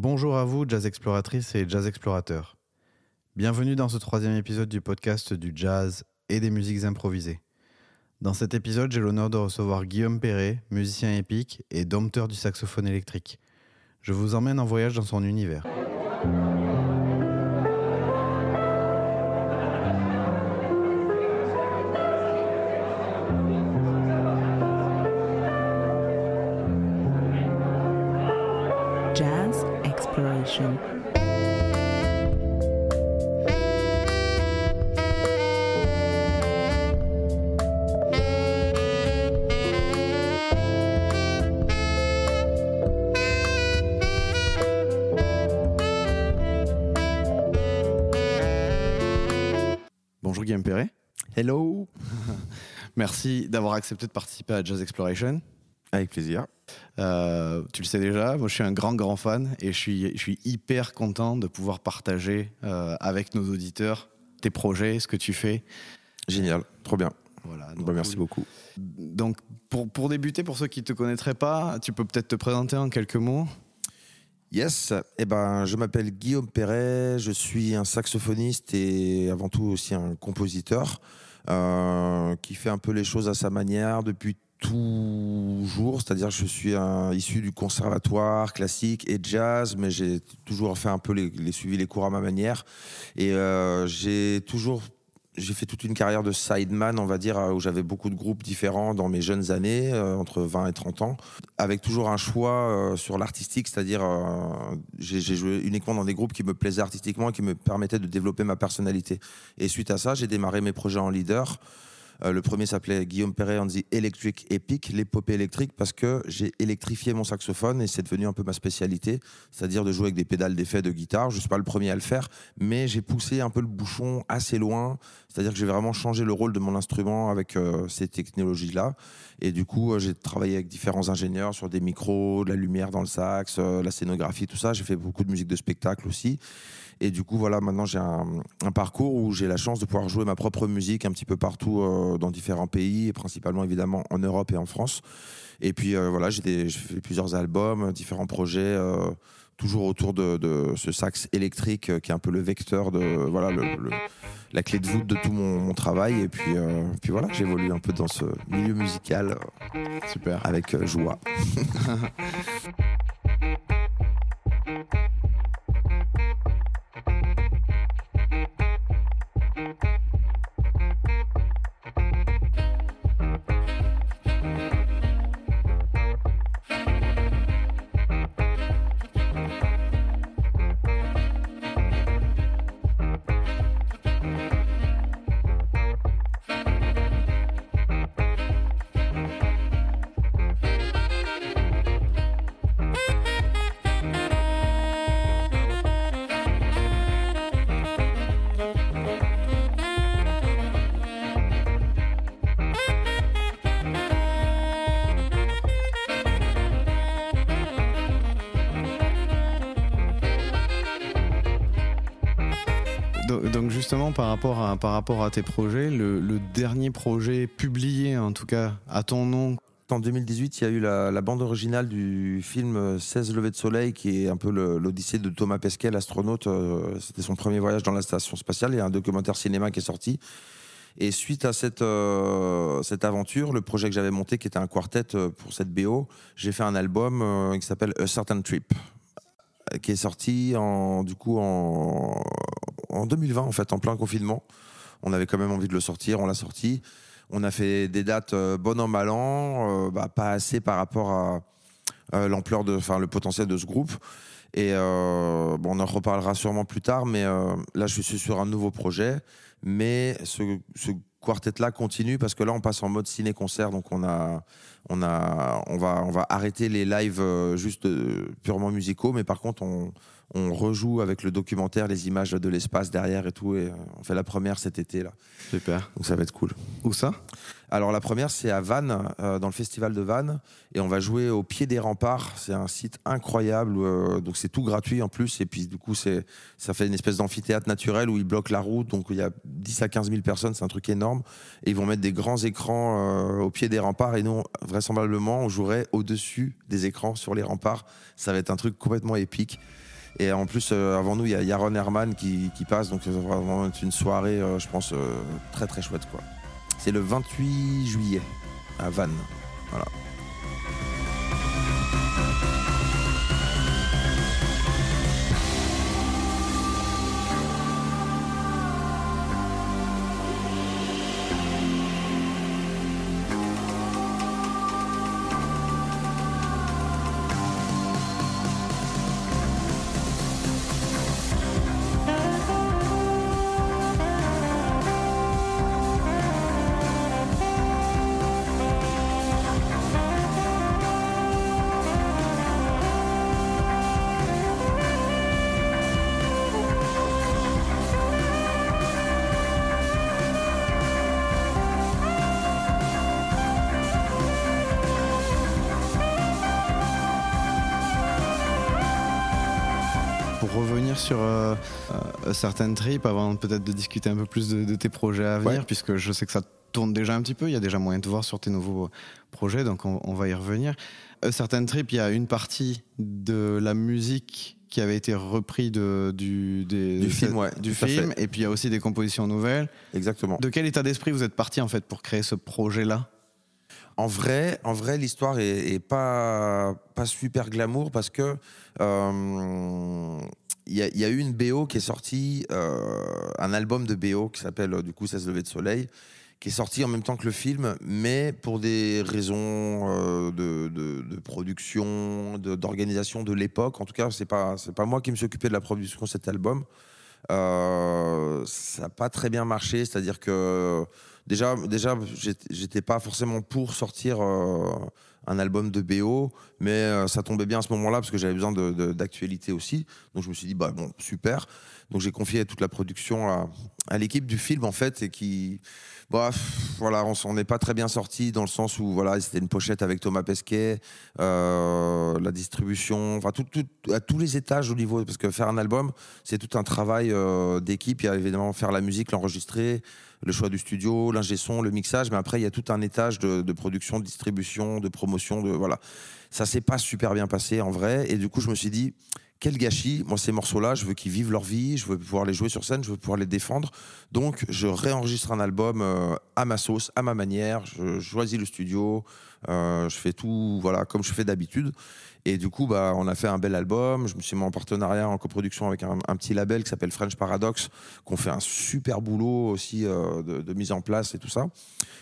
Bonjour à vous, jazz exploratrices et jazz explorateurs. Bienvenue dans ce troisième épisode du podcast du jazz et des musiques improvisées. Dans cet épisode, j'ai l'honneur de recevoir Guillaume Perret, musicien épique et dompteur du saxophone électrique. Je vous emmène en voyage dans son univers. Bonjour Guillaume Perret. Hello Merci d'avoir accepté de participer à Jazz Exploration. Avec plaisir. Euh, tu le sais déjà, moi je suis un grand grand fan et je suis, je suis hyper content de pouvoir partager euh, avec nos auditeurs tes projets, ce que tu fais. Génial, trop bien. Voilà, Bah, merci beaucoup. Donc pour, pour débuter, pour ceux qui ne te connaîtraient pas, tu peux peut-être te présenter en quelques mots. Yes, eh ben, je m'appelle Guillaume Perret, je suis un saxophoniste et avant tout aussi un compositeur euh, qui fait un peu les choses à sa manière depuis toujours, c'est-à-dire je suis issu du conservatoire classique et jazz, mais j'ai toujours fait un peu les, les suivi les cours à ma manière et euh, j'ai toujours j'ai fait toute une carrière de sideman, on va dire, où j'avais beaucoup de groupes différents dans mes jeunes années, euh, entre 20 et 30 ans, avec toujours un choix euh, sur l'artistique, c'est-à-dire euh, j'ai joué uniquement dans des groupes qui me plaisaient artistiquement et qui me permettaient de développer ma personnalité. Et suite à ça, j'ai démarré mes projets en leader. Euh, le premier s'appelait Guillaume Perret on the Electric Epic, l'épopée électrique, parce que j'ai électrifié mon saxophone et c'est devenu un peu ma spécialité, c'est-à-dire de jouer avec des pédales d'effet de guitare. Je ne suis pas le premier à le faire, mais j'ai poussé un peu le bouchon assez loin, c'est-à-dire que j'ai vraiment changé le rôle de mon instrument avec euh, ces technologies-là. Et du coup, euh, j'ai travaillé avec différents ingénieurs sur des micros, de la lumière dans le sax, la scénographie, tout ça. J'ai fait beaucoup de musique de spectacle aussi. Et du coup, voilà, maintenant j'ai un parcours où j'ai la chance de pouvoir jouer ma propre musique un petit peu partout euh, dans différents pays, et principalement évidemment en Europe et en France. Et puis euh, voilà, j'ai fait plusieurs albums, différents projets, euh, toujours autour de, de ce sax électrique qui est un peu le vecteur de voilà le, le- la clé de voûte de tout mon, mon travail. Et puis, puis voilà, j'évolue un peu dans ce milieu musical Super. avec joie. justement, par rapport à, par rapport à tes projets, le, dernier projet publié, en tout cas à ton nom, En 2018, il y a eu la, bande originale du film euh, 16 levées de soleil, qui est un peu l'odyssée de Thomas Pesquet, l'astronaute. Euh, C'était son premier voyage dans la station spatiale. Il y a un documentaire cinéma qui est sorti. Et suite à cette, euh, cette aventure, le projet que j'avais monté, qui était un quartet euh, pour cette BO, j'ai fait un album qui s'appelle A Certain Trip, qui est sorti du coup en, en 2020, en fait, en plein confinement. On avait quand même envie de le sortir, on l'a sorti. On a fait des dates euh, bon an, mal an, euh, bah, pas assez par rapport à euh, l'ampleur enfin, le potentiel de ce groupe. Et bon, on en reparlera sûrement plus tard, mais là, je suis sur un nouveau projet. Mais ce, quartet-là continue parce que là, on passe en mode ciné-concert, donc on a, on a, on va, on va arrêter les lives juste purement musicaux, mais par contre, on, on rejoue avec le documentaire les images de l'espace derrière et tout, et euh, on fait la première cet été là, super. donc ça va être cool. Où ça? Alors la première c'est à Vannes, euh, dans le festival de Vannes, et on va jouer au pied des remparts. C'est un site incroyable, euh, donc c'est tout gratuit en plus, et puis du coup c'est ça fait une espèce d'amphithéâtre naturel où ils bloquent la route, donc il y a 10 à 15 000 personnes, c'est un truc énorme, et ils vont mettre des grands écrans euh, au pied des remparts, et nous vraisemblablement on jouerait au dessus des écrans sur les remparts. Ça va être un truc complètement épique. Et en plus, euh, avant nous, il y a Yaron Herman qui, passe, donc va vraiment une soirée, euh, je pense, euh, très très chouette. quoi. C'est le 28 juillet à Vannes. Voilà. Certaines tripes, avant peut-être de discuter un peu plus de, de tes projets à venir, Ouais. puisque je sais que ça tourne déjà un petit peu, il y a déjà moyen de voir sur tes nouveaux projets, donc on, on va y revenir. Euh, certaines tripes, il y a une partie de la musique qui avait été repris de, du, des- Du film, ouais, du film, fait. et puis il y a aussi des compositions nouvelles. Exactement. De quel état d'esprit vous êtes parti en fait pour créer ce projet-là? En vrai, en vrai, l'histoire est, pas super glamour parce que euh, il y, a, il y a eu une BO qui est sortie, euh, un album de BO qui s'appelle euh, du coup Ça se lever de soleil, qui est sorti en même temps que le film, mais pour des raisons euh, de, production, d'organisation de, l'époque. En tout cas, c'est pas pas moi qui me suis occupé de la production de cet album. Euh, ça n'a pas très bien marché, c'est-à-dire que déjà, déjà j'étais- pas forcément pour sortir euh, un album de BO, mais euh, ça tombait bien à ce moment-là parce que j'avais besoin d'actualité aussi. Donc je me suis dit, bah bon, super. Donc j'ai confié toute la production à, l'équipe du film en fait, et qui, bah, voilà, on s'en est pas très bien sorti dans le sens où voilà, c'était une pochette avec Thomas Pesquet, euh, la distribution, enfin à tous les étages au niveau, parce que faire un album, c'est tout un travail d'équipe. Il y a évidemment faire la musique, l'enregistrer, le choix du studio, l'ingé son, le mixage, mais après il y a tout un étage de, production, de distribution, de promotion, de voilà. Ça s'est pas super bien passé en vrai, et du coup je me suis dit quel gâchis. Moi, ces morceaux-là, je veux qu'ils vivent leur vie, je veux pouvoir les jouer sur scène, je veux pouvoir les défendre. Donc, je réenregistre un album euh, à ma sauce, à ma manière. Je, je choisis le studio, euh, je fais tout, voilà, comme je fais d'habitude. Et du coup, bah, on a fait un bel album. Je me suis mis en partenariat, en coproduction avec un, petit label qui s'appelle French Paradox, qu'on fait un super boulot aussi euh, de, mise en place et tout ça.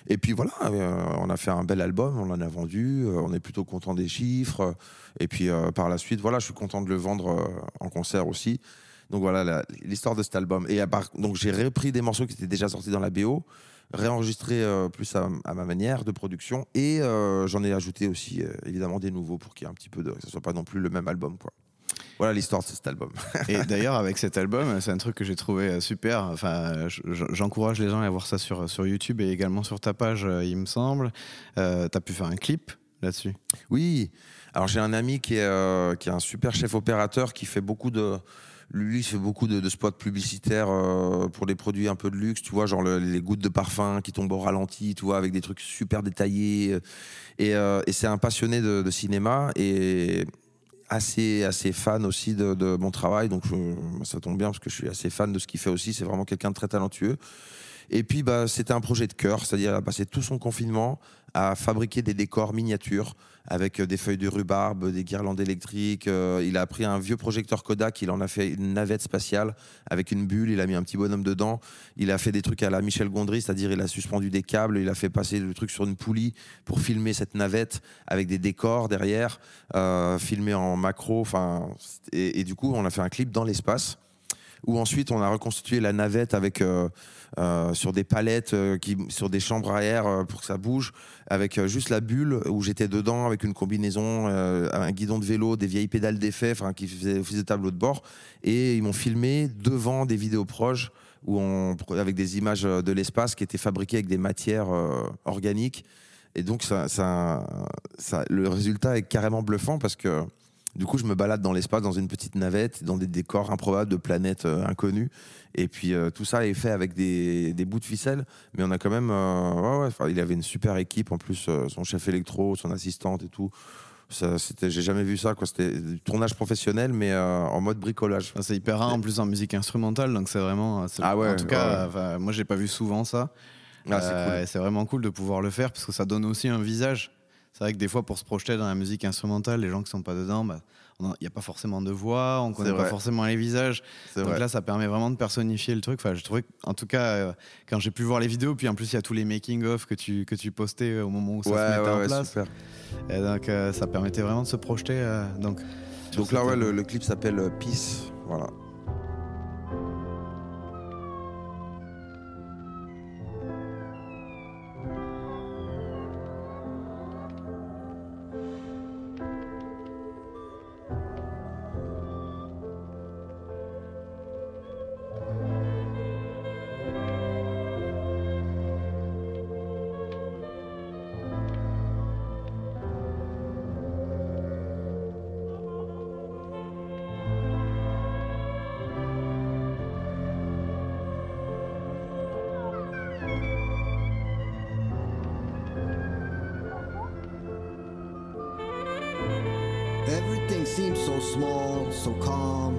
Et puis voilà, euh, on a fait un bel album, on en a vendu, euh, on est plutôt content des chiffres. Et puis par la suite, voilà, je suis content de le vendre en concert aussi. Donc voilà l'histoire de cet album. Et à part, donc j'ai repris des morceaux qui étaient déjà sortis dans la BO, réenregistré euh, plus à, à ma manière de production, et euh, j'en ai ajouté aussi euh, évidemment des nouveaux pour qu'il y ait un petit peu de, que ce soit pas non plus le même album quoi. Voilà l'histoire de cet album. Et d'ailleurs, avec cet album, c'est un truc que j'ai trouvé super. Enfin, je- je- j'encourage les gens à voir ça sur, sur YouTube et également sur ta page, il me semble. Euh, tu as pu faire un clip là-dessus? Oui. Alors j'ai un ami qui est, qui est un super chef opérateur qui fait beaucoup de il fait beaucoup de, spots publicitaires euh, pour des produits un peu de luxe, tu vois, genre le- les gouttes de parfum qui tombent au ralenti, tu vois, avec des trucs super détaillés. Et, euh, et c'est un passionné de, cinéma et assez assez fan aussi de, de mon travail, donc je- ça tombe bien parce que je suis assez fan de ce qu'il fait aussi. C'est vraiment quelqu'un de très talentueux. Et puis, bah, c'était un projet de cœur, c'est-à-dire il a passé tout son confinement à fabriquer des décors miniatures avec euh, des feuilles de rhubarbe, des guirlandes électriques. Euh, il a pris un vieux projecteur Kodak, il en a fait une navette spatiale avec une bulle, il a mis un petit bonhomme dedans. Il a fait des trucs à la Michel Gondry, c'est-à-dire il a suspendu des câbles, il a fait passer le truc sur une poulie pour filmer cette navette avec des décors derrière, euh, filmé en macro. Enfin, et, et du coup, on a fait un clip dans l'espace où ensuite on a reconstitué la navette avec euh, euh, sur des palettes, euh, sur des chambres à air pour que ça bouge, avec juste la bulle où j'étais dedans, avec une combinaison, un guidon de vélo, des vieilles pédales d'effet, qui faisaient de tableau de bord, et ils m'ont filmé devant des vidéos proches avec des images de l'espace qui étaient fabriquées avec des matières organiques. Et donc le résultat est carrément bluffant parce que du coup, je me balade dans l'espace, dans une petite navette, dans des décors improbables de planètes euh, inconnues. Et puis, euh, tout ça est fait avec des, des bouts de ficelle. Mais on a quand même. euh, ouais, ouais, enfin, il avait une super équipe. En plus, son chef électro, son assistante et tout. J'ai jamais vu ça. C'était du tournage professionnel, mais en mode bricolage. Ah, C'est hyper rare en plus en musique instrumentale, donc c'est vraiment. Ah ouais, en tout cas, moi j'ai pas vu souvent ça. Ah, c'est cool. et c'est vraiment cool de pouvoir le faire parce que ça donne aussi un visage. C'est vrai que des fois, pour se projeter dans la musique instrumentale, les gens qui sont pas dedans, bah, il n'y a pas forcément de voix, on connaît pas vrai. forcément les visages. Donc vrai. là, ça permet vraiment de personnifier le truc. Enfin, je trouvais, en tout cas, euh, quand j'ai pu voir les vidéos, puis en plus, il y a tous les making-of que tu, que tu postais euh, au moment où ça ouais, se mettait ouais, en ouais, place. super. Et donc, euh, ça permettait vraiment de se projeter. euh, donc, Donc là, ouais, le, le clip s'appelle Peace. Voilà. So calm,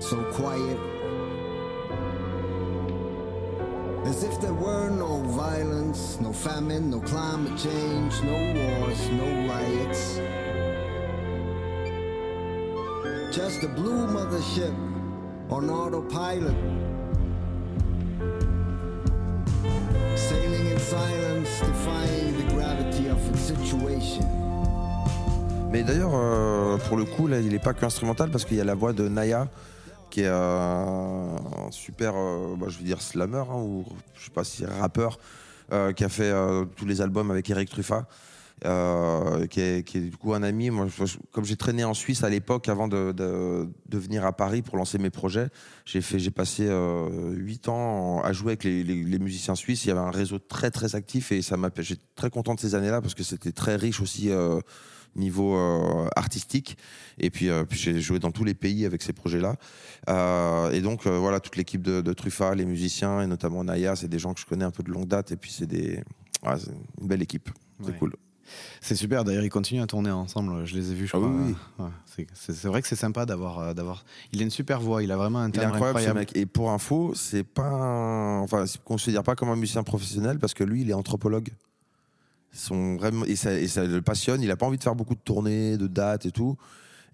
so quiet. As if there were no violence, no famine, no climate change, no wars, no riots. Just a blue mothership on autopilot. Sailing in silence, defying the gravity of its situation. Mais d'ailleurs, euh, pour le coup, là, il n'est pas qu'instrumental parce qu'il y a la voix de Naya, qui est euh, un super, euh, bah, je veux dire, slammer, hein, ou je sais pas si rappeur, qui a fait tous les albums avec Eric Truffat. qui, est, du coup un ami. Moi, comme j'ai traîné en Suisse à l'époque, avant de, venir à Paris pour lancer mes projets, j'ai passé euh, huit ans à jouer avec les musiciens suisses. Il y avait un réseau très très actif et ça m'a. J'étais très content de ces années-là parce que c'était très riche aussi. Niveau euh, artistique et puis, euh, puis j'ai joué dans tous les pays avec ces projets-là Euh, et donc voilà toute l'équipe de, de Truffa, les musiciens et notamment Naya, c'est des gens que je connais un peu de longue date et puis c'est des ouais, c'est une belle équipe, c'est Ouais. cool. C'est super. D'ailleurs, ils continuent à tourner ensemble. Je les ai vus, je Ah crois. oui, oui. Ouais, c'est- vrai que c'est sympa d'avoir, d'avoir. Il a une super voix. Il a vraiment un est timbre incroyable, ce incroyable. mec. Et pour info, c'est pas un... enfin, c'est- considère pas comme un musicien professionnel parce que lui, il est anthropologue. Son vraiment et ça, et ça le passionne. Il a pas envie de faire beaucoup de tournées, de dates et tout.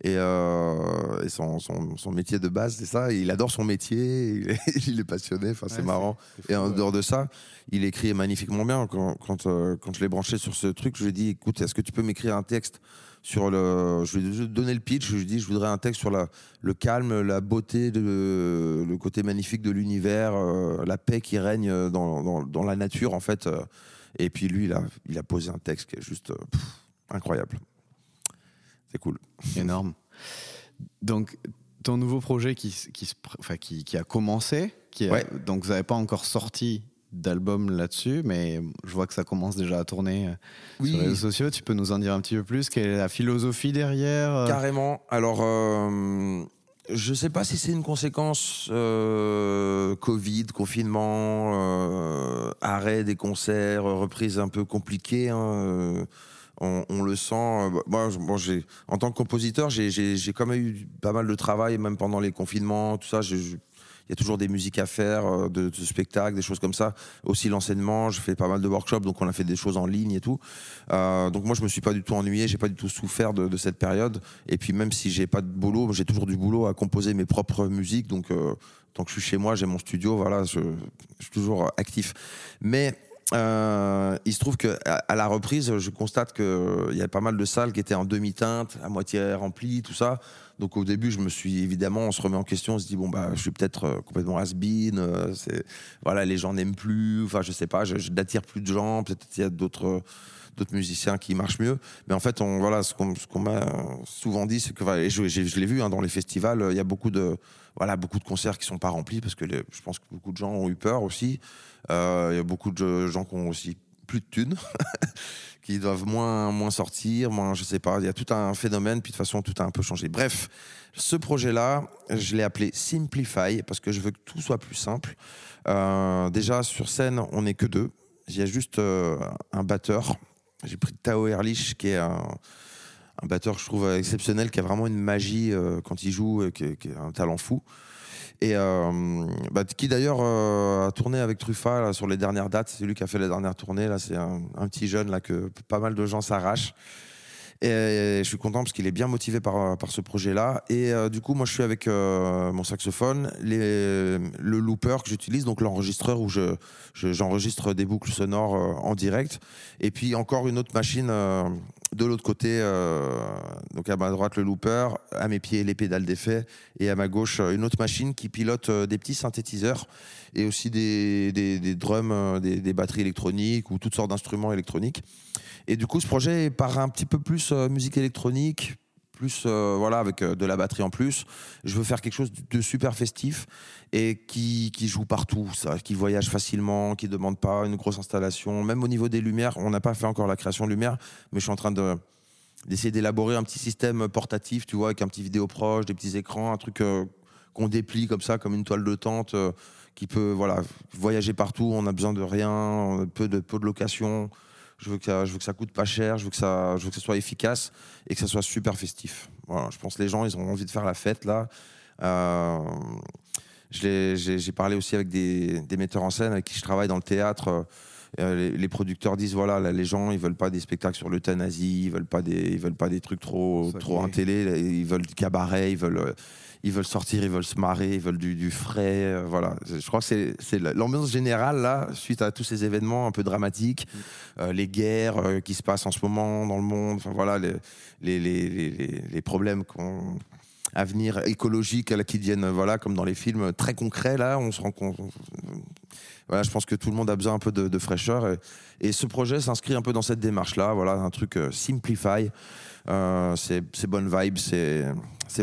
Et, euh, et son, son, son métier de base, c'est ça. Il adore son métier. Il est, il est passionné. Enfin, c'est Ouais, marrant. c'est Et en dehors de ça, il écrit magnifiquement bien. Quand, quand, euh, quand je l'ai branché sur ce truc, je lui ai dit écoute, est-ce que tu peux m'écrire un texte sur le. Je lui ai donné le pitch. Je lui ai dit je voudrais un texte sur la, le calme, la beauté, de, le côté magnifique de l'univers, euh, la paix qui règne dans, dans, dans la nature, en fait. Et puis lui, il a, il a posé un texte qui est juste euh, pff, incroyable. C'est cool. Énorme. Donc, ton nouveau projet qui, s- qui, se pr- enfin, qui, qui a commencé, qui a- Ouais. donc vous n'avez pas encore sorti d'album là-dessus, mais je vois que ça commence déjà à tourner euh, sur les réseaux sociaux. Tu peux nous en dire un petit peu plus? Quelle est la philosophie derrière euh? Carrément. Alors, euh, je sais pas si c'est une conséquence euh, Covid, confinement, euh, arrêt des concerts, reprise un peu compliquée. hein, euh, on, le sent. euh, Moi, en tant que compositeur, j'ai, quand même eu pas mal de travail, même pendant les confinements, tout ça. j'ai- y a toujours des musiques à faire, euh, de, spectacles, des choses comme ça. Aussi l'enseignement, je fais pas mal de workshops, donc on a fait des choses en ligne et tout. Euh, donc moi, je me suis pas du tout ennuyé, j'ai pas du tout souffert de, de cette période. Et puis même si j'ai pas de boulot, j'ai toujours du boulot à composer mes propres musiques. Donc euh, tant que je suis chez moi, j'ai mon studio, voilà, je, je suis toujours actif. Mais euh, il se trouve que à, la reprise, je constate que il y a pas mal de salles qui étaient en demi-teinte, à moitié remplies, tout ça. Donc au début, je me suis évidemment, on se remet en question, on se dit bon bah, je suis peut-être euh, complètement has-been, euh, voilà, les gens n'aiment plus, enfin je sais pas, je, n'attire plus de gens, peut-être il y a d'autres euh, d'autres musiciens qui marchent mieux. Mais en fait, on, voilà, ce qu'on m'a souvent dit, c'est que, et je, l'ai vu hein, dans les festivals, il y a beaucoup de, voilà, beaucoup de concerts qui sont pas remplis parce que je pense que beaucoup de gens ont eu peur aussi. Euh, Il y a beaucoup de gens qui ont aussi plus de thunes, qui doivent moins, moins sortir, moins, je sais pas. Il y a tout un phénomène, puis de toute façon, tout a un peu changé. Bref, ce projet-là, je l'ai appelé Simplify parce que je veux que tout soit plus simple. Euh, déjà, sur scène, on n'est que deux. Il y a juste euh, un batteur. J'ai pris Tao Erlich, qui est un, batteur, je trouve, exceptionnel, qui a vraiment une magie euh, quand il joue, euh, qui, qui a un talent fou. Et euh, bah, qui d'ailleurs a tourné avec Truffa là, sur les dernières dates. C'est lui qui a fait les dernières tournées. Là, c'est un, un petit jeune là que pas mal de gens s'arrachent. Et je suis content parce qu'il est bien motivé par, par ce projet-là. Et euh, du coup, moi, je suis avec euh, mon saxophone, les, le looper que j'utilise, donc l'enregistreur où je, je- j'enregistre des boucles sonores euh, en direct. Et puis encore une autre machine euh, de l'autre côté. euh, donc à ma droite, le looper, à mes pieds, les pédales d'effet. Et à ma gauche, euh, une autre machine qui pilote euh, des petits synthétiseurs et aussi des, des, drums, euh, des, batteries électroniques ou toutes sortes d'instruments électroniques. Et du coup, ce projet part un petit peu plus musique électronique, plus euh, voilà avec euh, de la batterie en plus. Je veux faire quelque chose de super festif et qui, joue partout, ça, qui voyage facilement, qui demande pas une grosse installation. Même au niveau des lumières, on n'a pas fait encore la création de lumière, mais je suis en train de d'essayer d'élaborer un petit système portatif, tu vois, avec un petit vidéo proche, des petits écrans, un truc euh, qu'on déplie comme ça, comme une toile de tente, qui peut voilà voyager partout. On a besoin de rien, peu de peu de location. Je veux que ça, je veux que ça coûte pas cher, je veux que ça, je veux que ça soit efficace et que ça soit super festif. Voilà, je pense que les gens, ils ont envie de faire la fête là. Euh, J'ai parlé aussi avec des, des metteurs en scène avec qui je travaille dans le théâtre. Euh, les, les producteurs disent voilà, là, les gens ils veulent pas des spectacles sur l'euthanasie, ils veulent pas des, ils veulent pas des trucs trop, Ça trop ils veulent du cabaret, ils veulent, euh, ils veulent sortir, ils veulent se marrer, ils veulent du, du frais, euh, voilà. Je crois que c'est- c'est la- l'ambiance générale là, suite à tous ces événements un peu dramatiques, euh, les guerres euh, qui se passent en ce moment dans le monde, enfin voilà, les, les, les, les, les- les problèmes qu'on à venir écologiques là, qui deviennent voilà comme dans les films très concrets là on se rend compte voilà je pense que tout le monde a besoin un peu de, de fraîcheur et, et ce projet s'inscrit un peu dans cette démarche là voilà un truc simplify Euh, c'est bonne vibe c'est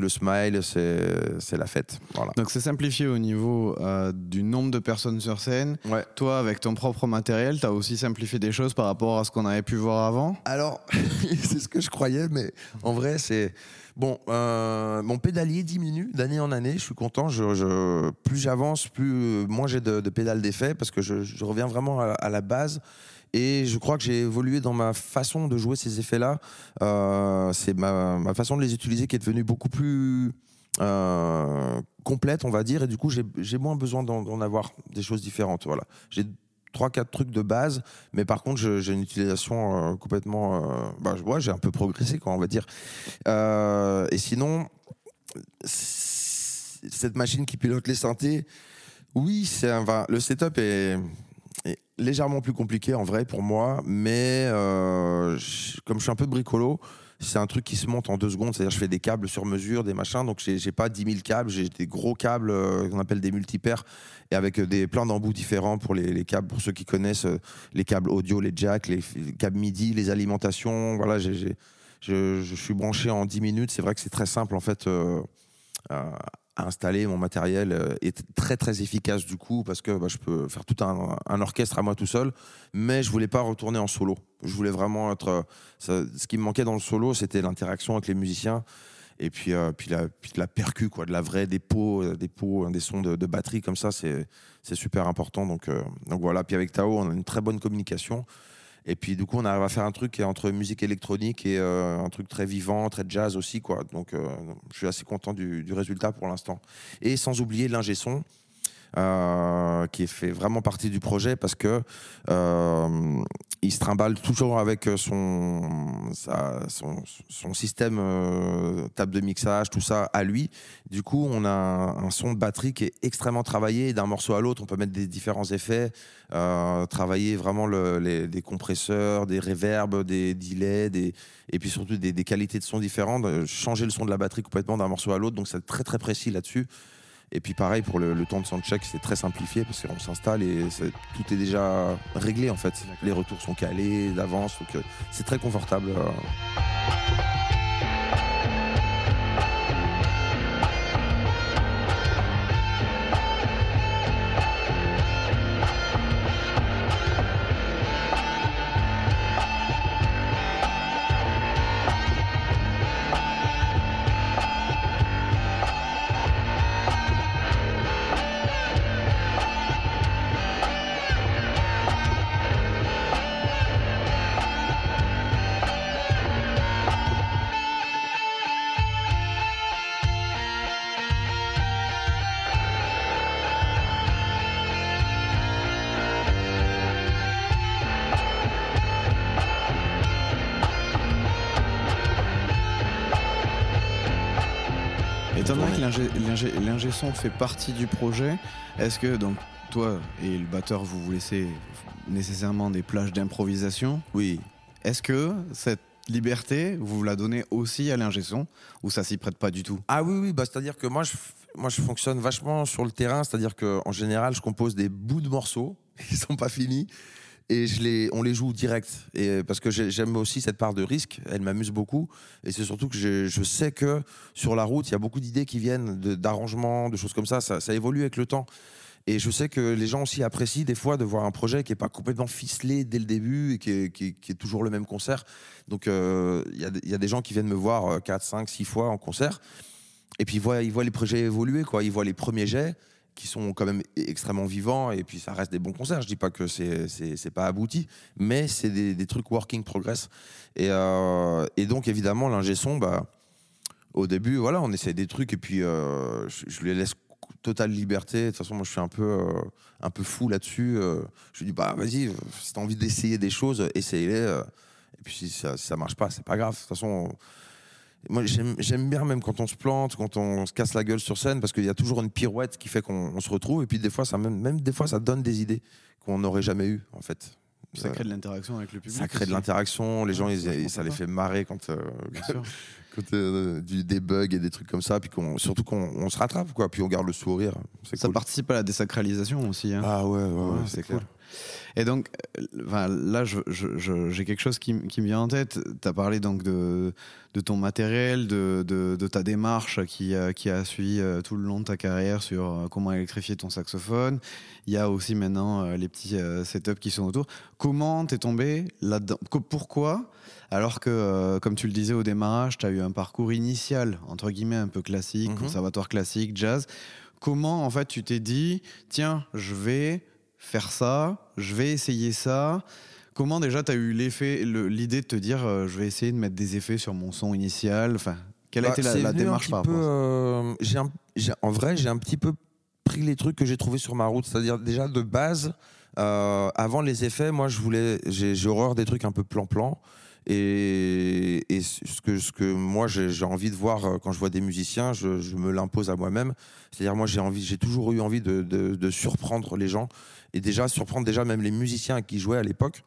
le smile c'est la fête voilà Donc c'est simplifié au niveau euh, du nombre de personnes sur scène. ouais Toi, avec ton propre matériel, tu as aussi simplifié des choses par rapport à ce qu'on avait pu voir avant? Alors, c'est ce que je croyais, mais en vrai, c'est. Bon, euh, mon pédalier diminue d'année en année. Je suis content. Je, je- plus j'avance, plus moins j'ai de, de pédales d'effet parce que je, je reviens vraiment à, à la base. Et je crois que j'ai évolué dans ma façon de jouer ces effets-là. Euh, c'est ma, façon de les utiliser qui est devenue beaucoup plus euh, complète, on va dire. Et du coup, j'ai moins besoin d'en avoir des choses différentes. Voilà. J'ai trois, quatre trucs de base, mais par contre, j'ai une utilisation euh, complètement. bah, ouais, j'ai un peu progressé, quoi, on va dire. Et sinon, cette machine qui pilote les synthés, oui, le setup est légèrement plus compliqué en vrai pour moi, mais euh, comme je suis un peu bricolo, c'est un truc qui se monte en deux secondes. C'est-à-dire, je fais des câbles sur mesure, des machins. Donc, j'ai pas 10 000 câbles, j'ai des gros câbles euh, qu'on appelle des multipaires et avec euh, des plein d'embouts différents pour les, les câbles. Pour ceux qui connaissent les câbles audio, les jacks, les, câbles MIDI, les alimentations. Voilà, je, suis branché en 10 minutes. C'est vrai que c'est très simple en fait. À installer mon matériel euh, est très très efficace du coup parce que bah, je peux faire tout un, orchestre à moi tout seul. Mais je voulais pas retourner en solo. Je voulais vraiment être euh, ce qui me manquait dans le solo c'était l'interaction avec les musiciens et puis euh, puis la puis de la percu quoi de la vraie des des hein, des sons de, batterie comme ça c'est super important. Donc donc voilà. Puis avec Tao on a une très bonne communication et puis du coup, on arrive à faire un truc qui est entre musique électronique et euh, un truc très vivant, très jazz aussi, quoi. Donc, euh, je suis assez content du, du résultat pour l'instant. Et sans oublier l'ingé son, euh, qui fait vraiment partie du projet parce que euh, il se trimballe toujours avec son, sa- son, son système euh, table de mixage, tout ça à lui. Du coup, on a un, son de batterie qui est extrêmement travaillé. D'un morceau à l'autre, on peut mettre des différents effets, euh, travailler vraiment le- les, des compresseurs, des reverbs, des delays, et puis surtout des, des qualités de son différentes, euh, changer le son de la batterie complètement d'un morceau à l'autre. Donc, c'est très très précis là-dessus. Et puis pareil pour le, le temps de soundcheck, c'est très simplifié parce qu'on s'installe et tout est déjà réglé en fait. Les retours sont calés d'avance, donc euh, c'est très confortable. Euh. l'ingé l'ingé- l'ingé son fait partie du projet. Est-ce que donc toi et le batteur vous vous laissez nécessairement des plages d'improvisation? Oui. Est-ce que cette liberté vous vous la donnez aussi à l'ingé son ou ça s'y prête pas du tout? Ah oui, oui, bah, c'est-à-dire que moi je, moi, je fonctionne vachement sur le terrain, c'est-à-dire qu'en général, je compose des bouts de morceaux, ils sont pas finis, et je les, on les joue direct. Et, parce que j'ai- j'aime aussi cette part de risque, elle m'amuse beaucoup, et c'est surtout que je, je sais que sur la route, il y a beaucoup d'idées qui viennent d'arrangements, de, choses comme ça, ça, évolue avec le temps. Et je sais que les gens aussi apprécient des fois de voir un projet qui est pas complètement ficelé dès le début et qui est, qui est- toujours le même concert. Donc euh, il y, a des- il y a des gens qui viennent me voir 4, 5, 6 fois en concert. Et puis ils voient, ils voient les projets évoluer, quoi. Ils voient les premiers jets qui sont quand même extrêmement vivants et puis ça reste des bons concerts. Je dis pas que c'est c'est pas abouti, mais c'est des, des trucs working progress. Et, euh, et donc évidemment l'ingé son, bah au début voilà, on essaie des trucs et puis euh, je, je lui laisse totale liberté. De toute façon moi je suis un peu euh, un peu fou là-dessus. Je lui dis bah vas-y, si t'as envie d'essayer des choses, essaye-les. et puis si ça, si marche pas, c'est pas grave. De toute façon. on- moi, j'aime bien même quand on se plante, quand on se casse la gueule sur scène, parce qu'il y a toujours une pirouette qui fait qu'on on se retrouve. Et puis des fois, ça même, même des fois, ça donne des idées qu'on n'aurait jamais eues, en fait. Ça Euh, crée de l'interaction avec le public. ça crée de l'interaction. Les gens, ils- ça les fait marrer quand, euh, Bien sûr. quand euh, du, des bugs et des trucs comme ça. Puis qu'on, surtout qu'on on se rattrape, quoi. Puis on garde le sourire. Ça cool. participe à la désacralisation aussi. hein. Ah ouais, ouais, ouais, Ouais, c'est cool. Et donc, euh, enfin, là, j'ai quelque chose qui, me vient en tête. Tu as parlé donc de, de ton matériel, de, de- de ta démarche qui, a- qui a suivi euh, tout le long de ta carrière sur comment électrifier ton saxophone. Il y a aussi maintenant les petits setups qui sont autour. Comment t'es tombé là-dedans? Pourquoi alors que, euh, comme tu le disais au démarrage, tu as eu un parcours initial, entre guillemets, un peu classique, Mhm. conservatoire classique, jazz. Comment, en fait, tu t'es dit, tiens, je vais faire ça, je vais essayer ça Comment déjà tu as eu l'effet, le- l'idée de te dire, euh, je vais essayer de mettre des effets sur mon son initial? Enfin, quelle a Bah, été la, démarche par rapport euh, En vrai, j'ai un petit peu pris les trucs que j'ai trouvés sur ma route. C'est-à-dire, déjà, de base, avant les effets, moi, je voulais. J'ai j'ai horreur des trucs un peu plan-plan. Et, ce, que, ce que moi, j'ai envie de voir euh, quand je vois des musiciens, je, me l'impose à moi-même. C'est-à-dire, moi, j'ai envie, j'ai toujours eu envie de, surprendre les gens. Et déjà, surprendre déjà même les musiciens qui jouaient à l'époque.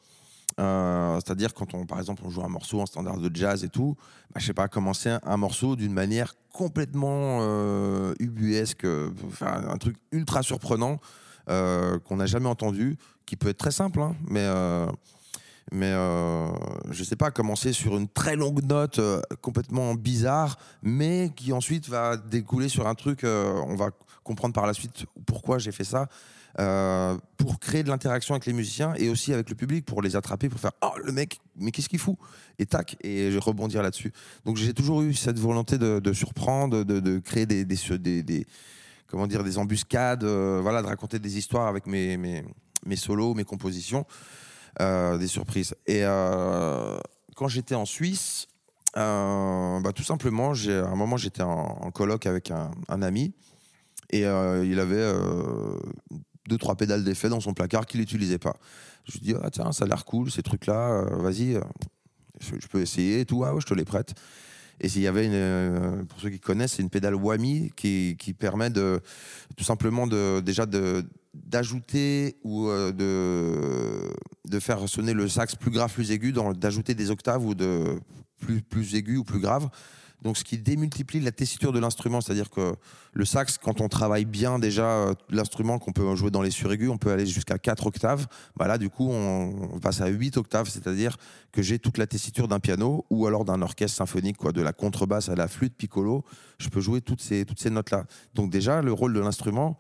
Euh, C'est-à-dire quand on, par exemple, on joue un morceau en standard de jazz et tout, bah, je sais pas, commencer un, morceau d'une manière complètement euh, ubuesque, enfin, un truc ultra surprenant qu'on n'a jamais entendu, qui peut être très simple, hein, mais mais euh, je sais pas, commencer sur une très longue note euh, complètement bizarre, mais qui ensuite va découler sur un truc, euh, on va comprendre par la suite pourquoi j'ai fait ça. euh, pour créer de l'interaction avec les musiciens et aussi avec le public, pour les attraper, pour faire Oh, le mec, mais qu'est-ce qu'il fout? Et tac, et rebondir là-dessus. Donc j'ai toujours eu cette volonté de, surprendre, de, créer des, comment dire, des embuscades, voilà, de raconter des histoires avec mes, mes, solos, mes compositions, des surprises. Et euh, quand j'étais en Suisse, euh, bah, tout simplement, à un moment, j'étais en, colloque avec un, ami et euh, il avait euh, deux, trois pédales d'effet dans son placard qu'il n'utilisait pas. Je lui dis, ah, tiens, ça a l'air cool, ces trucs-là, euh, vas-y, euh, je, peux essayer et tout, ah ouais, je te les prête. Et s'il y avait, une, euh, pour ceux qui connaissent, c'est une pédale Whammy qui, qui permet de, tout simplement de, déjà de d'ajouter ou euh, de, de faire sonner le sax plus grave, plus aigu, d'ajouter des octaves ou de plus, plus aigu ou plus grave. Donc, ce qui démultiplie la tessiture de l'instrument, c'est-à-dire que le sax, quand on travaille bien déjà euh, l'instrument, qu'on peut jouer dans les suraigus, on peut aller jusqu'à 4 octaves. Bah là, du coup, on, on passe à 8 octaves, c'est-à-dire que j'ai toute la tessiture d'un piano ou alors d'un orchestre symphonique, quoi, de la contrebasse à la flûte piccolo. Je peux jouer toutes ces, toutes ces notes-là. Donc, déjà, le rôle de l'instrument,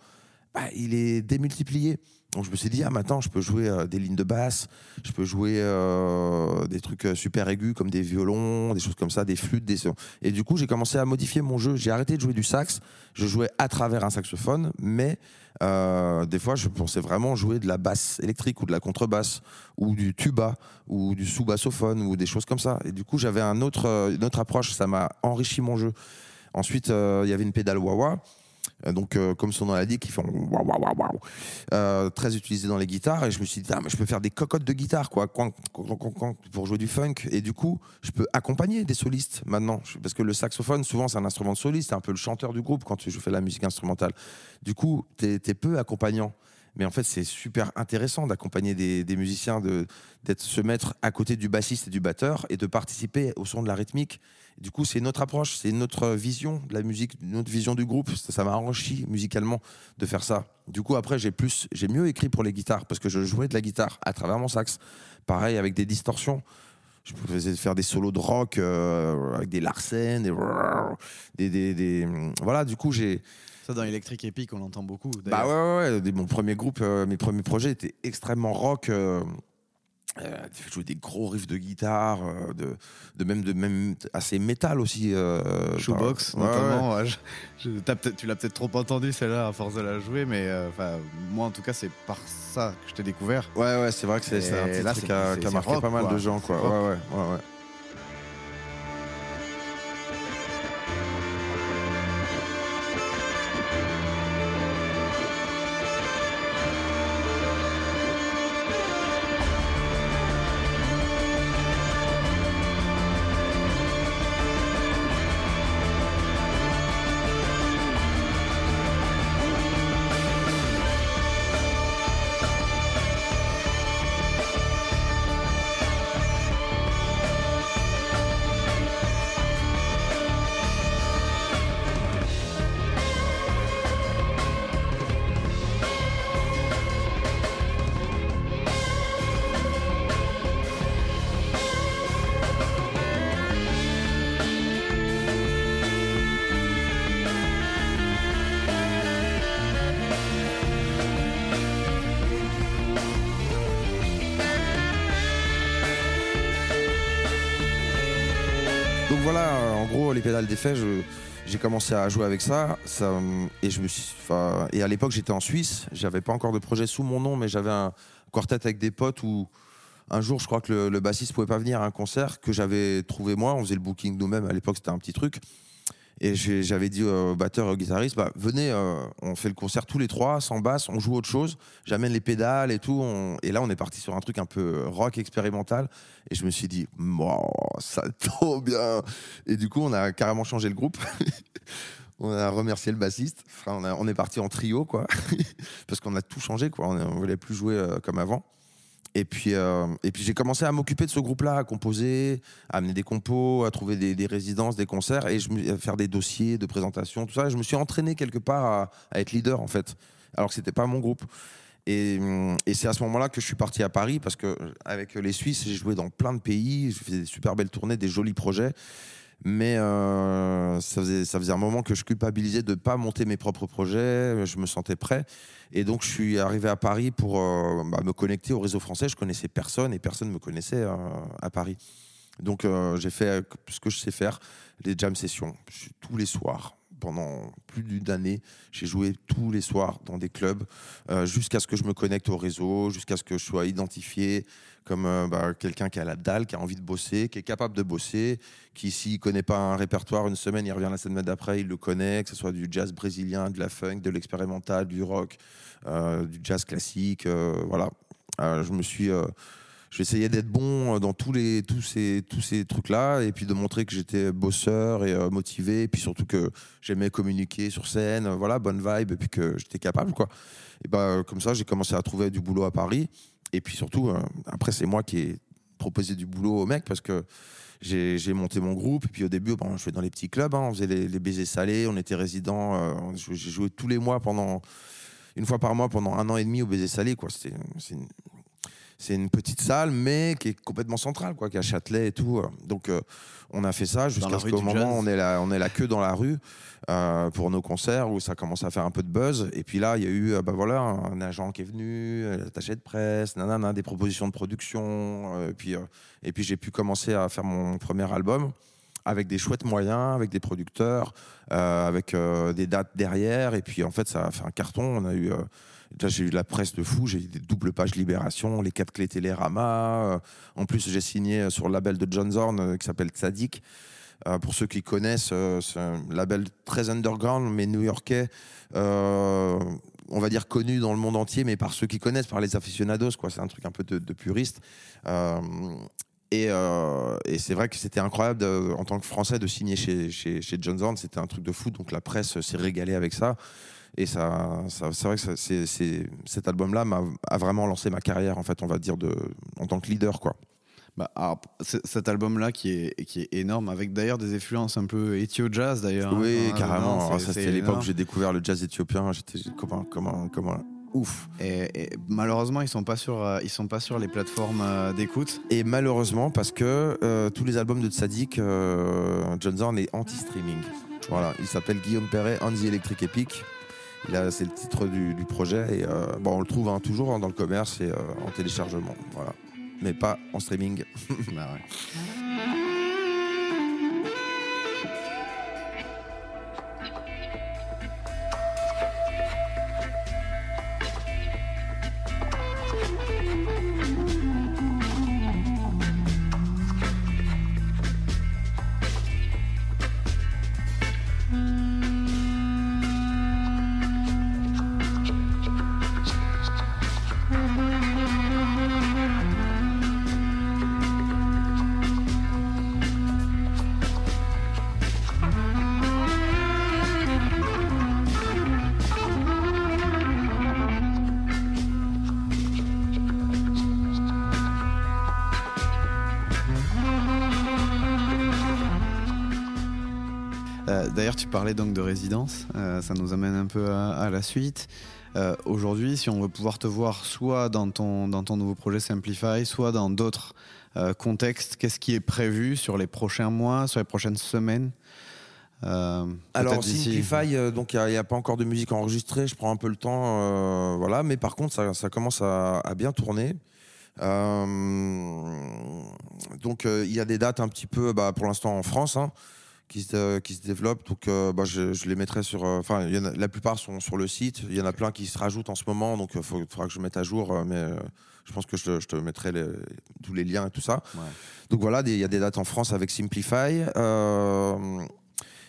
bah, il est démultiplié. Donc je me suis dit, ah, maintenant, je peux jouer euh, des lignes de basse, je peux jouer euh, des trucs euh, super aigus comme des violons, des choses comme ça, des flûtes, des. Et du coup, j'ai commencé à modifier mon jeu. J'ai arrêté de jouer du sax. Je jouais à travers un saxophone, mais euh, des fois, je pensais vraiment jouer de la basse électrique ou de la contrebasse ou du tuba ou du sous-bassophone ou des choses comme ça. Et du coup, j'avais un autre, une autre approche. Ça m'a enrichi mon jeu. Ensuite, il y avait une pédale wah-wah Donc, euh, comme son nom l'indique, qui font waouh, waouh, waouh. Euh, très utilisé dans les guitares. Et je me suis dit, ah, mais je peux faire des cocottes de guitare, quoi, pour jouer du funk. Et du coup, je peux accompagner des solistes maintenant. Parce que le saxophone, souvent, c'est un instrument de soliste. C'est un peu le chanteur du groupe quand je fais la musique instrumentale. Du coup, t'es es peu accompagnant. Mais en fait, c'est super intéressant d'accompagner des, musiciens, de se mettre à côté du bassiste et du batteur et de participer au son de la rythmique. Du coup, c'est notre approche, c'est notre vision de la musique, notre vision du groupe. Ça ça m'a enrichi musicalement de faire ça. Du coup, après, j'ai plus, j'ai mieux écrit pour les guitares parce que je jouais de la guitare à travers mon sax. Pareil avec des distorsions. Je faisais faire des solos de rock euh, avec des Larsen, des, des, des- des- voilà. Du coup, j'ai Ça, dans Electric Epic, on l'entend beaucoup. bah ouais, ouais, Mon premier groupe, euh, mes premiers projets étaient extrêmement rock. Euh, euh, je jouais des gros riffs de guitare, euh, de, de même de même assez métal aussi. Euh, Shoebox, notamment. ouais, je- je- t'as peut-être- tu l'as peut-être trop entendu celle-là à force de la jouer, mais euh, enfin, moi en tout cas, c'est par ça que je t'ai découvert. Ouais, ouais, c'est vrai que c'est c'est un là, qui c'est- a, marqué rock, pas mal quoi. de gens, quoi. Ouais, ouais, ouais, pédales d'effet, j'ai commencé à jouer avec ça, et je et à l'époque j'étais en Suisse, j'avais pas encore de projet sous mon nom, mais j'avais un quartet avec des potes où un jour, je crois que le, le bassiste pouvait pas venir à un concert que j'avais trouvé moi, on faisait le booking nous-mêmes. À l'époque, c'était un petit truc. Et j'avais dit au batteur et au guitariste, bah, venez, euh, on fait le concert tous les trois, sans basse, on joue autre chose, j'amène les pédales et tout. Et là, on est parti sur un truc un peu rock expérimental. Et je me suis dit, Mouah, ça trop bien. Et du coup, on a carrément changé le groupe. on a remercié le bassiste. Enfin, on, on est parti en trio, quoi. Parce qu'on a tout changé, quoi. On ne voulait plus jouer euh, comme avant. Et puis, euh, et puis j'ai commencé à m'occuper de ce groupe-là, à composer, à amener des compos, à trouver des, résidences, des concerts, et je à faire des dossiers de présentation, tout ça. Je me suis entraîné quelque part à, être leader, en fait, alors que c'était pas mon groupe. Et, hum, et c'est à ce moment-là que je suis parti à Paris, parce que avec les Suisses, j'ai joué dans plein de pays, je faisais des super belles tournées, des jolis projets. Mais euh, ça, faisait, un moment que je culpabilisais de ne pas monter mes propres projets. Je me sentais prêt. Et donc, je suis arrivé à Paris pour euh, bah, me connecter au réseau français. Je connaissais personne et personne ne me connaissait euh, à Paris. Donc, j'ai fait ce que je sais faire, les jam sessions. Tous les soirs. Pendant plus d'une année, j'ai joué tous les soirs dans des clubs euh, jusqu'à ce que je me connecte au réseau, jusqu'à ce que je sois identifié comme euh, bah, quelqu'un qui a la dalle, qui a envie de bosser, qui est capable de bosser, qui s'il connaît pas un répertoire une semaine, il revient la semaine d'après, il le connaît, que ce soit du jazz brésilien, de la funk, de l'expérimental, du rock, euh, du jazz classique, voilà. Je me suis, euh, j'essayais d'être bon dans tous les tous ces tous ces trucs là, et puis de montrer que j'étais bosseur et euh, motivé, et puis surtout que j'aimais communiquer sur scène, euh, voilà, bonne vibe, et puis que j'étais capable quoi. Et bah comme ça, j'ai commencé à trouver du boulot à Paris. Et puis surtout, euh, après, c'est moi qui ai proposé du boulot au mec parce que j'ai monté mon groupe. Et puis au début, je jouais dans les petits clubs, hein, on faisait les, baisers salés, on était euh, jouait- j'ai joué tous les mois pendant, une fois par mois pendant un an et demi au baiser salé. Quoi. C'était, c'est, une, petite salle, mais qui est complètement centrale, quoi, qui est à Châtelet et tout. Donc euh, on a fait ça jusqu'à ce qu'au moment on est, la, on est la queue dans la rue euh, pour nos concerts où ça commence à faire un peu de buzz. Et puis là, il y a eu euh, bah voilà, un agent qui est venu, l'attaché de presse, nanana, des propositions de production. euh, et puis, et puis j'ai pu commencer à faire mon premier album avec des chouettes moyens, avec des producteurs, avec des dates derrière. Et puis en fait, ça a fait un carton. On a eu. Euh, j'ai eu la presse de fou, j'ai eu des doubles pages Libération, les quatre clés Télérama. euh, en plus, j'ai signé sur le label de John Zorn euh, qui s'appelle Tzadik. Euh, pour ceux qui connaissent, euh, c'est un label très underground, mais new-yorkais. euh, on va dire connu dans le monde entier, mais par ceux qui connaissent, par les aficionados. C'est un truc un peu de, puriste. Euh, et, euh, c'est vrai que c'était incroyable en tant que Français de signer chez, chez, chez John Zorn. C'était un truc de fou. Donc la presse s'est régalée avec ça. Et ça, ça- c'est vrai que cet album-là m'a, a vraiment lancé ma carrière, en fait, on va dire, de, en tant que leader. Quoi. Bah, alors, cet album-là qui est, qui est énorme, avec d'ailleurs des influences un peu éthio-jazz d'ailleurs. oui, hein, carrément. Alors, c'est- ça, c'est c'était l'époque où j'ai découvert le jazz éthiopien. J'étais comme un, comme un, comme un ouf. Et, et malheureusement, ils sont pas sur, euh, ils sont pas sur les plateformes euh, d'écoute. Et malheureusement, parce que euh, tous les albums de Tzadik, John Zorn est anti-streaming. Voilà, il s'appelle Guillaume Perret, the Electric Epic. Il a, c'est le titre du, du projet. Et euh, bon, on le trouve hein, toujours hein, dans le commerce et euh, en téléchargement. Voilà. Mais pas en streaming. Bah ouais. Tu parlais donc de résidence. Euh, ça nous amène un peu à, à la suite. Euh, Aujourd'hui, si on veut pouvoir te voir soit dans ton, dans ton nouveau projet Simplify, soit dans d'autres euh, contextes, qu'est-ce qui est prévu sur les prochains mois, sur les prochaines semaines? Alors, Simplify, donc il n'y a, pas encore de musique enregistrée. Je prends un peu le temps. voilà. Mais par contre, ça, ça commence à, à bien tourner. Donc, il y a des dates un petit peu, bah, pour l'instant en France, hein, qui, se, qui se développent. Donc, euh, bah, je, je les mettrai sur. euh, Enfin, la plupart sont sur le site. Il y en a plein qui se rajoutent en ce moment. Donc, il faudra que je mette à jour. euh, mais euh, je pense que je te, je te mettrai les- tous les liens et tout ça. Ouais. Donc voilà, il y a des dates en France avec Simplify. Euh,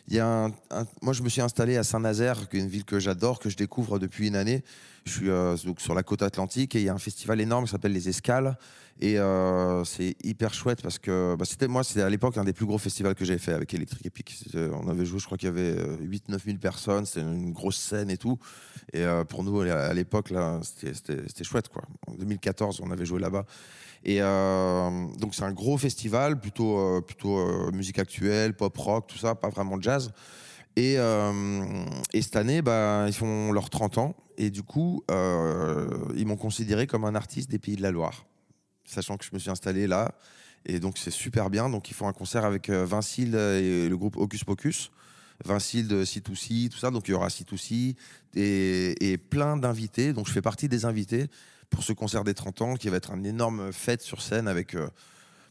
il y a un- un- moi, je me suis installé à Saint-Nazaire, qui une ville que j'adore, que je découvre depuis une année. Je suis euh, donc sur la côte atlantique et il y a un festival énorme qui s'appelle les Escales. Et euh, c'est hyper chouette parce que bah, c'était moi, c'était à l'époque un des plus gros festivals que j'avais fait avec Electric Epic. C'était- On avait joué, je crois qu'il y avait 8-9 000 personnes, c'était une grosse scène et tout. Et euh, pour nous, à l'époque, c'était- chouette. Quoi. En 2014, on avait joué là-bas. Et euh, donc c'est un gros festival, plutôt, euh, plutôt euh, musique actuelle, pop rock, tout ça, pas vraiment jazz. Et, euh, et cette année, bah, ils font leurs 30 ans. Et du coup, euh, ils m'ont considéré comme un artiste des Pays de la Loire. Sachant que je me suis installé là. Et donc c'est super bien. Donc ils font un concert avec euh, Vincile et le groupe Hocus Pocus. Vincile de C2C, tout ça. Donc il y aura C2C et, et plein d'invités. Donc je fais partie des invités pour ce concert des 30 ans qui va être une énorme fête sur scène avec, euh,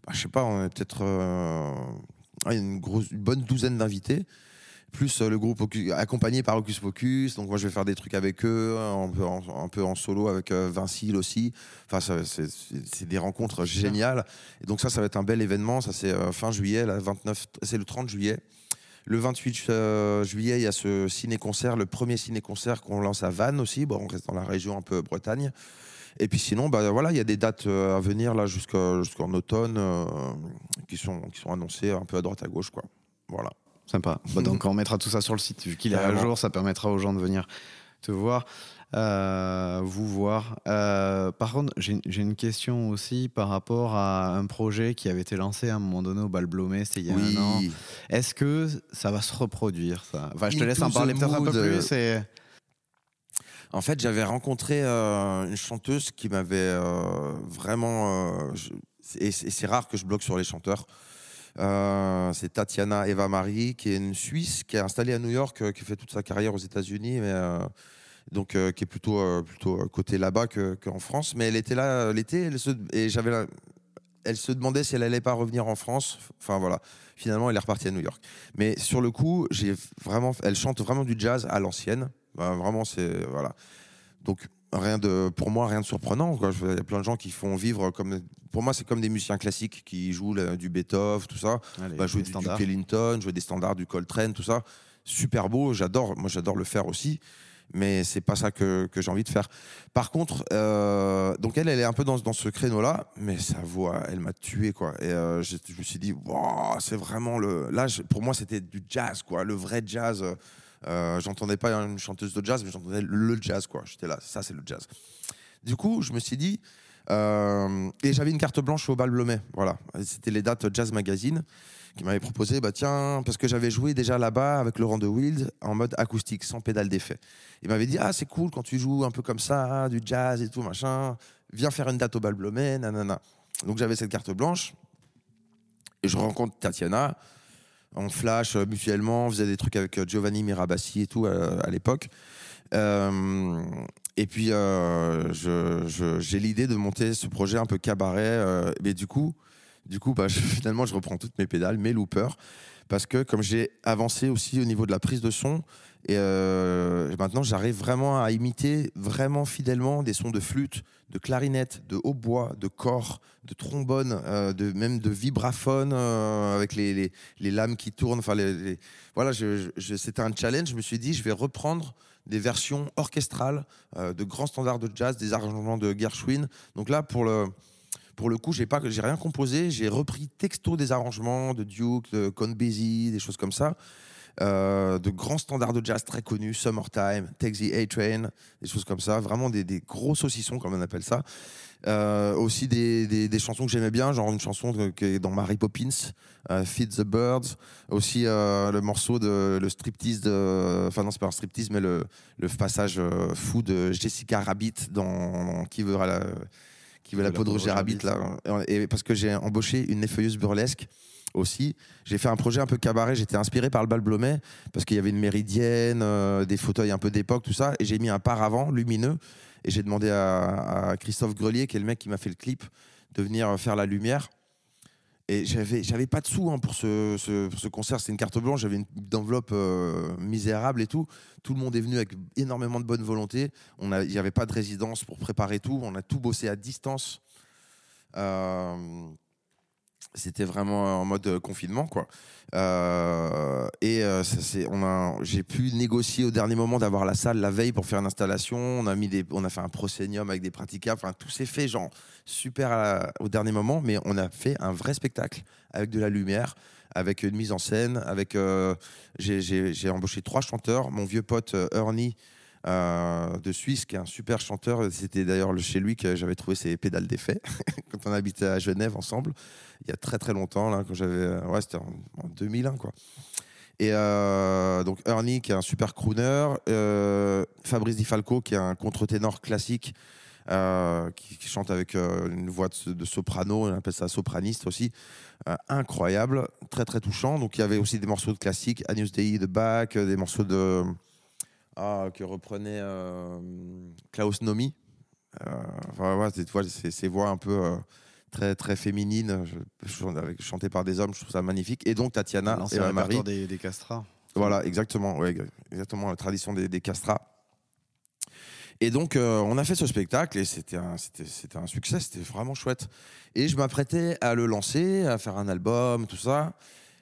bah, je sais pas, peut-être euh, une, une bonne douzaine d'invités. Plus euh, le groupe accompagné par Hocus Pocus. Donc moi je vais faire des trucs avec eux, un peu en, un peu en solo avec euh, Vincile aussi. Enfin c'est- des rencontres géniales. Et donc ça, ça va être un bel événement. Ça c'est euh, fin juillet, là, 29, c'est le 30 juillet. Le 28 euh, juillet, il y a ce ciné-concert, le premier ciné-concert qu'on lance à Vannes aussi. Bon, on reste dans la région un peu Bretagne. Et puis sinon, bah, voilà, il y a des dates à venir là jusqu'en automne euh, qui, sont, qui sont annoncées un peu à droite à gauche. Quoi. Voilà. Sympa. Bah, donc on mettra tout ça sur le site. Vu qu'il est à jour, ça permettra aux gens de venir te voir, euh, vous voir. Euh, par contre, j'ai une question aussi par rapport à un projet qui avait été lancé à un moment donné au Bal Blomé, c'était il y a un an. Est-ce que ça va se reproduire ça? Enfin, je te Into laisse en parler peut-être un peu plus. Et... En fait, j'avais rencontré euh, une chanteuse qui m'avait euh, vraiment. je- et c'est rare que je bloque sur les chanteurs. Euh, c'est Tatiana Eva Marie, qui est une Suisse, qui est installée à New York, euh, qui fait toute sa carrière aux États-Unis, mais euh, donc qui est plutôt côté là-bas que- qu'en France. Mais elle était là l'été, et j'avais elle se demandait si elle allait pas revenir en France. Enfin voilà. Finalement, elle est repartie à New York. Mais sur le coup, elle chante vraiment du jazz à l'ancienne. Ben, vraiment, c'est voilà. Donc rien de, pour moi, rien de surprenant. quoi. Il y a plein de gens qui font vivre comme. Pour moi, c'est comme des musiciens classiques qui jouent du Beethoven, tout ça. Allez, Bah, jouer du, du standards. Ellington, jouer des standards, du Coltrane, tout ça. Super beau, j'adore. Moi, j'adore le faire aussi. Mais c'est pas ça que, que j'ai envie de faire. Par contre, euh, donc elle, elle est un peu dans, dans ce créneau-là, mais sa voix, elle m'a tué, quoi. Et euh, je me suis dit, Wow, c'est vraiment le. Là, je- pour moi, c'était du jazz, quoi, le vrai jazz. Euh, j'entendais pas une chanteuse de jazz, mais j'entendais le jazz, quoi. J'étais là, ça, c'est le jazz. Du coup, je me suis dit, euh, et j'avais une carte blanche au Bal Blomet, voilà. C'était les dates Jazz Magazine qui m'avait proposé, bah tiens, parce que j'avais joué déjà là-bas avec Laurent de Wild en mode acoustique, sans pédale d'effet. Il m'avait dit, ah c'est cool quand tu joues un peu comme ça, du jazz et tout, machin, viens faire une date au Bal Blomet, nanana. Donc j'avais cette carte blanche, et je rencontre Tatiana, on flash euh, mutuellement, on faisait des trucs avec euh, Giovanni Mirabassi et tout euh, à l'époque. Et puis, j'ai l'idée de monter ce projet un peu cabaret. mais du coup, du coup bah, finalement, je reprends toutes mes pédales, mes loopers. Parce que comme j'ai avancé aussi au niveau de la prise de son, et euh, maintenant j'arrive vraiment à imiter vraiment fidèlement des sons de flûte, de clarinette, de hautbois, de corps, de trombone, euh, de, même de vibraphone euh, avec les, les, lames qui tournent. Enfin, voilà, c'était un challenge. Je me suis dit, je vais reprendre des versions orchestrales de grands standards de jazz, des arrangements de Gershwin. Donc là, pour le, pour le coup, j'ai pas, j'ai rien composé. J'ai repris texto des arrangements de Duke, de Count Basie, des choses comme ça. Euh, de grands standards de jazz très connus, Summertime, Take the A-Train, des choses comme ça, vraiment des, gros saucissons, comme on appelle ça. Euh, aussi des, chansons que j'aimais bien, genre une chanson qui est dans Mary Poppins, euh, Feed the Birds, aussi le morceau de le striptease de, enfin non c'est pas un striptease mais le, passage fou de Jessica Rabbit dans qui veut la, qui veut la peau de Roger Rabbit là, et parce que j'ai embauché une effeuilleuse burlesque aussi. J'ai fait un projet un peu cabaret, j'étais inspiré par le bal Blomet parce qu'il y avait une méridienne, euh, des fauteuils un peu d'époque, tout ça, et j'ai mis un paravent lumineux et j'ai demandé à, à Christophe Grelier, qui est le mec qui m'a fait le clip, de venir faire la lumière. Et j'avais, j'avais pas de sous hein, pour, ce, ce- concert, c'était une carte blanche, j'avais une enveloppe euh, misérable et tout. Tout le monde est venu avec énormément de bonne volonté. Il n'y avait pas de résidence pour préparer tout, on a tout bossé à distance. Euh, c'était vraiment en mode euh, confinement quoi. Euh, et euh, on a j'ai pu négocier au dernier moment d'avoir la salle la veille pour faire une installation. On a mis des on a fait un proscenium avec des praticables enfin tout s'est fait genre super au dernier moment mais on a fait un vrai spectacle avec de la lumière avec une mise en scène avec j'ai- embauché trois chanteurs. Mon vieux pote Ernie euh, de Suisse, qui est un super chanteur. C'était d'ailleurs le- chez lui que j'avais trouvé ses pédales d'effet quand on habitait à Genève ensemble, il y a très très longtemps, là, quand j'avais. euh, Ouais, c'était en, en 2001, quoi. Et euh, donc Ernie, qui est un super crooner, Fabrice Di Falco, qui est un contre-ténor classique, qui, chante avec une voix de, soprano, on appelle ça sopraniste aussi, incroyable, très très touchant. Donc il y avait aussi des morceaux de classiques, Agnus Dei de Bach, des morceaux de ah, que reprenait euh, Klaus Nomi. Euh, enfin, ouais, tu vois, c'est- ces voix un peu euh, très très féminines, chantées par des hommes, je trouve ça magnifique. Et donc Tatiana et L'ancien ma Marie. des, des castrats. Voilà, exactement, ouais, exactement la tradition des, des castrats. Et donc, euh, on a fait ce spectacle et c'était un, c'était, c'était un succès, c'était vraiment chouette. Et je m'apprêtais à le lancer, à faire un album, tout ça.